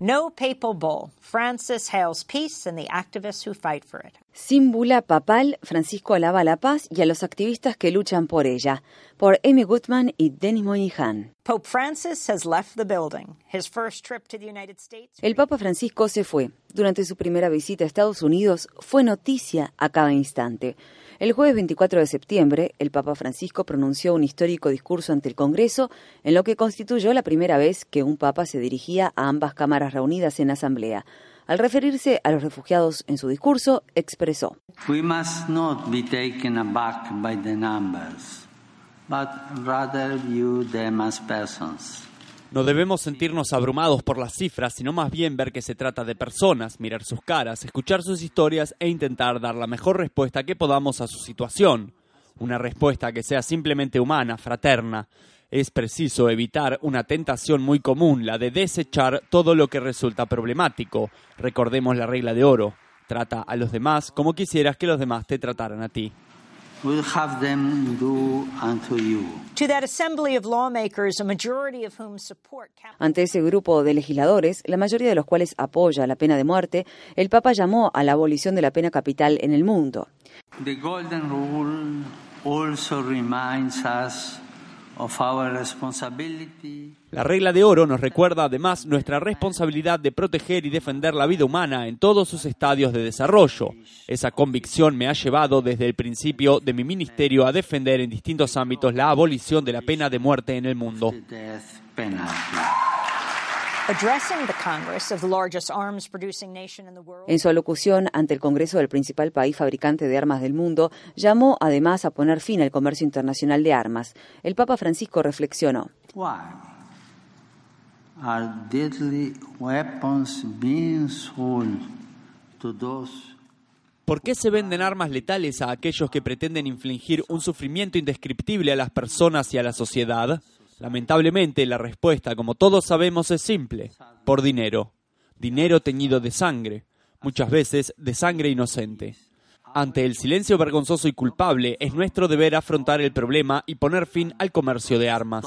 No papal bull. Francis hails peace and the activists who fight for it. Sin bula papal, Francisco alaba la paz y a los activistas que luchan por ella. Por Amy Goodman y Denis Moynihan. Pope Francis has left the building. His first trip to the United States. El Papa Francisco se fue. Durante su primera visita a Estados Unidos fue noticia a cada instante. El jueves 24 de septiembre, el Papa Francisco pronunció un histórico discurso ante el Congreso, en lo que constituyó la primera vez que un Papa se dirigía a ambas cámaras reunidas en asamblea. Al referirse a los refugiados en su discurso, expresó: We must not be taken aback by the numbers, but rather view them as persons. No debemos sentirnos abrumados por las cifras, sino más bien ver que se trata de personas, mirar sus caras, escuchar sus historias e intentar dar la mejor respuesta que podamos a su situación. Una respuesta que sea simplemente humana, fraterna. Es preciso evitar una tentación muy común, la de desechar todo lo que resulta problemático. Recordemos la regla de oro. Trata a los demás como quisieras que los demás te trataran a ti. Ante ese grupo de legisladores, la mayoría de los cuales apoya la pena de muerte, el Papa llamó a la abolición de la pena capital en el mundo. The Golden Rule also reminds us La regla de oro nos recuerda además nuestra responsabilidad de proteger y defender la vida humana en todos sus estadios de desarrollo. Esa convicción me ha llevado desde el principio de mi ministerio a defender en distintos ámbitos la abolición de la pena de muerte en el mundo. En su alocución ante el Congreso del principal país fabricante de armas del mundo, llamó además a poner fin al comercio internacional de armas. El Papa Francisco reflexionó. Why are deadly weapons being sold to those ¿Por qué se venden armas letales a aquellos que pretenden infligir un sufrimiento indescriptible a las personas y a la sociedad? Lamentablemente, la respuesta, como todos sabemos, es simple. Por dinero. Dinero teñido de sangre. Muchas veces de sangre inocente. Ante el silencio vergonzoso y culpable, es nuestro deber afrontar el problema y poner fin al comercio de armas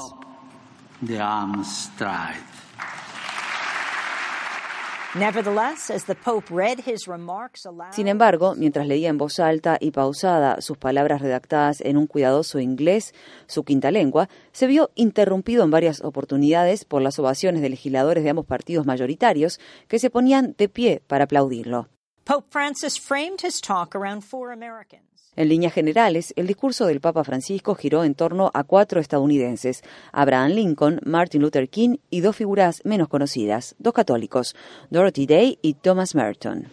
arms trade? Nevertheless, as the Pope read his remarks aloud, Sin embargo, mientras leía en voz alta y pausada sus palabras redactadas en un cuidadoso inglés, su quinta lengua, se vio interrumpido en varias oportunidades por las ovaciones de legisladores de ambos partidos mayoritarios que se ponían de pie para aplaudirlo. Pope Francis framed his talk around four Americans. En líneas generales, el discurso del Papa Francisco giró en torno a cuatro estadounidenses, Abraham Lincoln, Martin Luther King y dos figuras menos conocidas, dos católicos, Dorothy Day y Thomas Merton.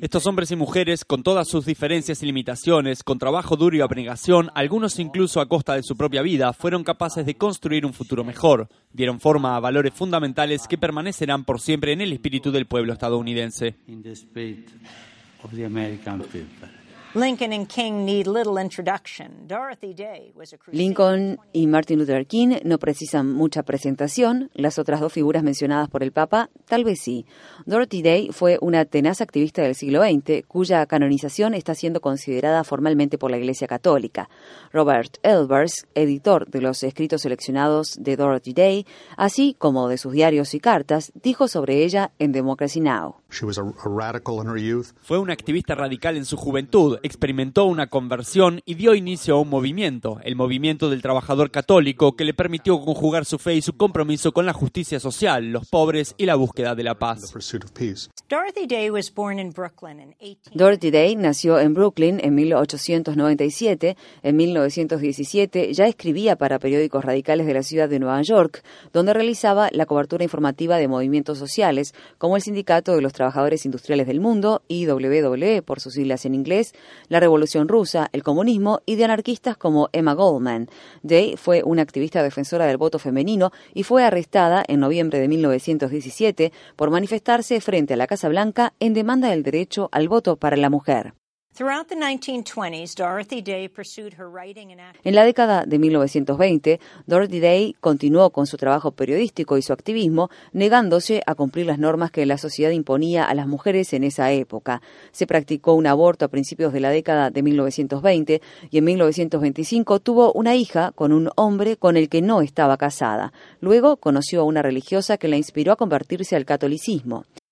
Estos hombres y mujeres, con todas sus diferencias y limitaciones, con trabajo duro y abnegación, algunos incluso a costa de su propia vida, fueron capaces de construir un futuro mejor. Dieron forma a valores fundamentales que permanecerán por siempre en el espíritu del pueblo estadounidense. Lincoln y Martin Luther King no precisan mucha presentación. Las otras dos figuras mencionadas por el Papa, tal vez sí. Dorothy Day fue una tenaz activista del siglo XX, cuya canonización está siendo considerada formalmente por la Iglesia Católica. Robert Elbers, editor de los escritos seleccionados de Dorothy Day, así como de sus diarios y cartas, dijo sobre ella en Democracy Now! She was a, a radical in her youth. Fue una activista radical en su juventud, experimentó una conversión y dio inicio a un movimiento, el movimiento del trabajador católico, que le permitió conjugar su fe y su compromiso con la justicia social, los pobres y la búsqueda de la paz. Dorothy Day was born in Brooklyn in 18. Dorothy Day nació en Brooklyn en 1897. En 1917 ya escribía para periódicos radicales de la ciudad de Nueva York, donde realizaba la cobertura informativa de movimientos sociales como el Sindicato de los Trabajadores Industriales del Mundo, IWW por sus siglas en inglés, la Revolución Rusa, el comunismo y de anarquistas como Emma Goldman. Day fue una activista defensora del voto femenino y fue arrestada en noviembre de 1917 por manifestarse frente a la Casa Blanca en demanda del derecho al voto para la mujer. En la década de 1920, Dorothy Day continuó con su trabajo periodístico y su activismo, negándose a cumplir las normas que la sociedad imponía a las mujeres en esa época. Se practicó un aborto a principios de la década de 1920 y en 1925 tuvo una hija con un hombre con el que no estaba casada. Luego conoció a una religiosa que la inspiró a convertirse al catolicismo.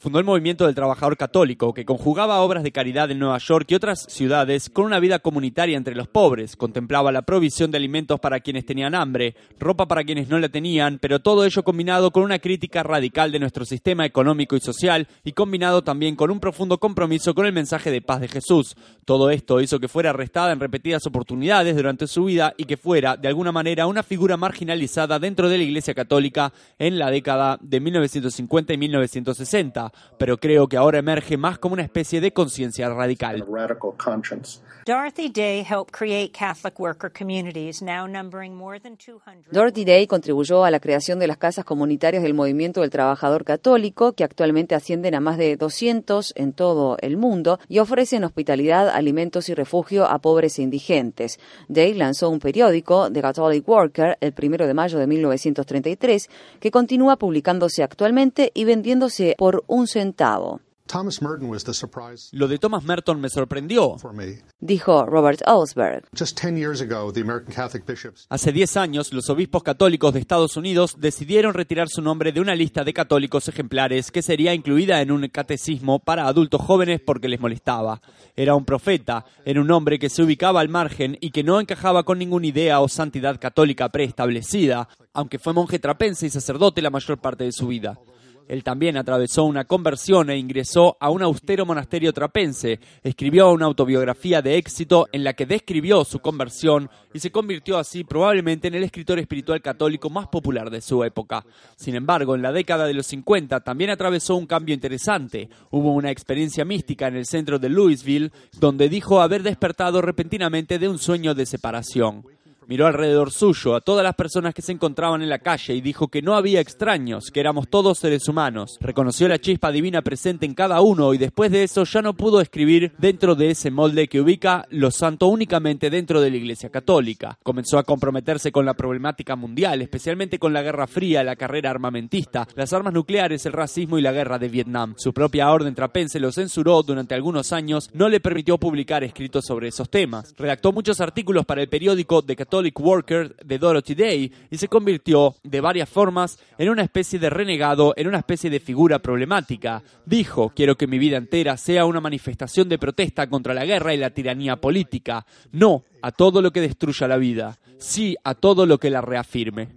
Fundó el movimiento del trabajador católico, que conjugaba obras de caridad en Nueva York y otras ciudades con una vida comunitaria entre los pobres. Contemplaba la provisión de alimentos para quienes tenían hambre, ropa para quienes no la tenían, pero todo ello combinado con una crítica radical de nuestro sistema económico y social y combinado también con un profundo compromiso con el mensaje de paz de Jesús. Todo esto hizo que fuera arrestada en repetidas oportunidades durante su vida y que fuera, de alguna manera, una figura marginalizada dentro de la Iglesia Católica en la década de 1950 y 1960 pero creo que ahora emerge más como una especie de conciencia radical. Dorothy Day contribuyó a la creación de las casas comunitarias del movimiento del trabajador católico, que actualmente ascienden a más de 200 en todo el mundo y ofrecen hospitalidad, alimentos y refugio a pobres e indigentes. Day lanzó un periódico, The Catholic Worker, el primero de mayo de 1933, que continúa publicándose actualmente y vendiéndose por un centavo. Lo de Thomas Merton me sorprendió. Dijo Robert Ellsberg. Hace 10 años, los obispos católicos de Estados Unidos decidieron retirar su nombre de una lista de católicos ejemplares que sería incluida en un catecismo para adultos jóvenes porque les molestaba. Era un profeta, era un hombre que se ubicaba al margen y que no encajaba con ninguna idea o santidad católica preestablecida, aunque fue monje trapense y sacerdote la mayor parte de su vida. Él también atravesó una conversión e ingresó a un austero monasterio trapense. Escribió una autobiografía de éxito en la que describió su conversión y se convirtió así probablemente en el escritor espiritual católico más popular de su época. Sin embargo, en la década de los 50 también atravesó un cambio interesante. Hubo una experiencia mística en el centro de Louisville donde dijo haber despertado repentinamente de un sueño de separación. Miró alrededor suyo a todas las personas que se encontraban en la calle y dijo que no había extraños, que éramos todos seres humanos. Reconoció la chispa divina presente en cada uno y después de eso ya no pudo escribir dentro de ese molde que ubica lo santo únicamente dentro de la Iglesia Católica. Comenzó a comprometerse con la problemática mundial, especialmente con la Guerra Fría, la carrera armamentista, las armas nucleares, el racismo y la guerra de Vietnam. Su propia orden trapense lo censuró durante algunos años, no le permitió publicar escritos sobre esos temas. Redactó muchos artículos para el periódico de Católica Worker de Dorothy Day y se convirtió de varias formas en una especie de renegado, en una especie de figura problemática. Dijo, quiero que mi vida entera sea una manifestación de protesta contra la guerra y la tiranía política, no a todo lo que destruya la vida, sí a todo lo que la reafirme.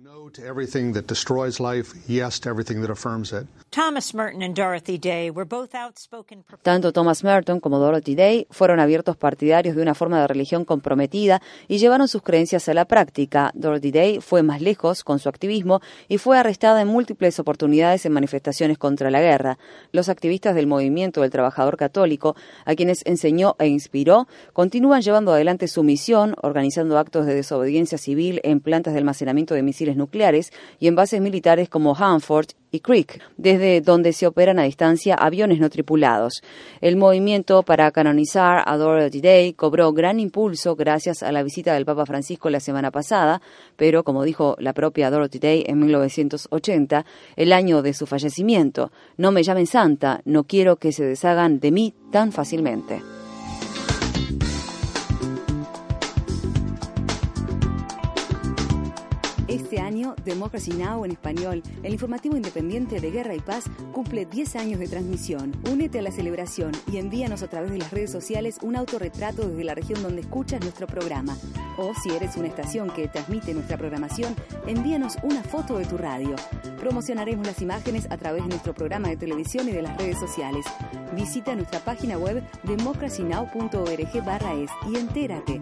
Tanto Thomas Merton como Dorothy Day fueron abiertos partidarios de una forma de religión comprometida y llevaron sus creencias a la práctica. Dorothy Day fue más lejos con su activismo y fue arrestada en múltiples oportunidades en manifestaciones contra la guerra. Los activistas del movimiento del trabajador católico, a quienes enseñó e inspiró, continúan llevando adelante su misión, organizando actos de desobediencia civil en plantas de almacenamiento de misiles nucleares y en bases militares como Hanford y Creek, desde donde se operan a distancia aviones no tripulados. El movimiento para canonizar a Dorothy Day cobró gran impulso gracias a la visita del Papa Francisco la semana pasada, pero como dijo la propia Dorothy Day en 1980, el año de su fallecimiento, no me llamen santa, no quiero que se deshagan de mí tan fácilmente. Este año, Democracy Now! en español, el informativo independiente de Guerra y Paz, cumple 10 años de transmisión. Únete a la celebración y envíanos a través de las redes sociales un autorretrato desde la región donde escuchas nuestro programa. O si eres una estación que transmite nuestra programación, envíanos una foto de tu radio. Promocionaremos las imágenes a través de nuestro programa de televisión y de las redes sociales. Visita nuestra página web democracynow.org/es y entérate.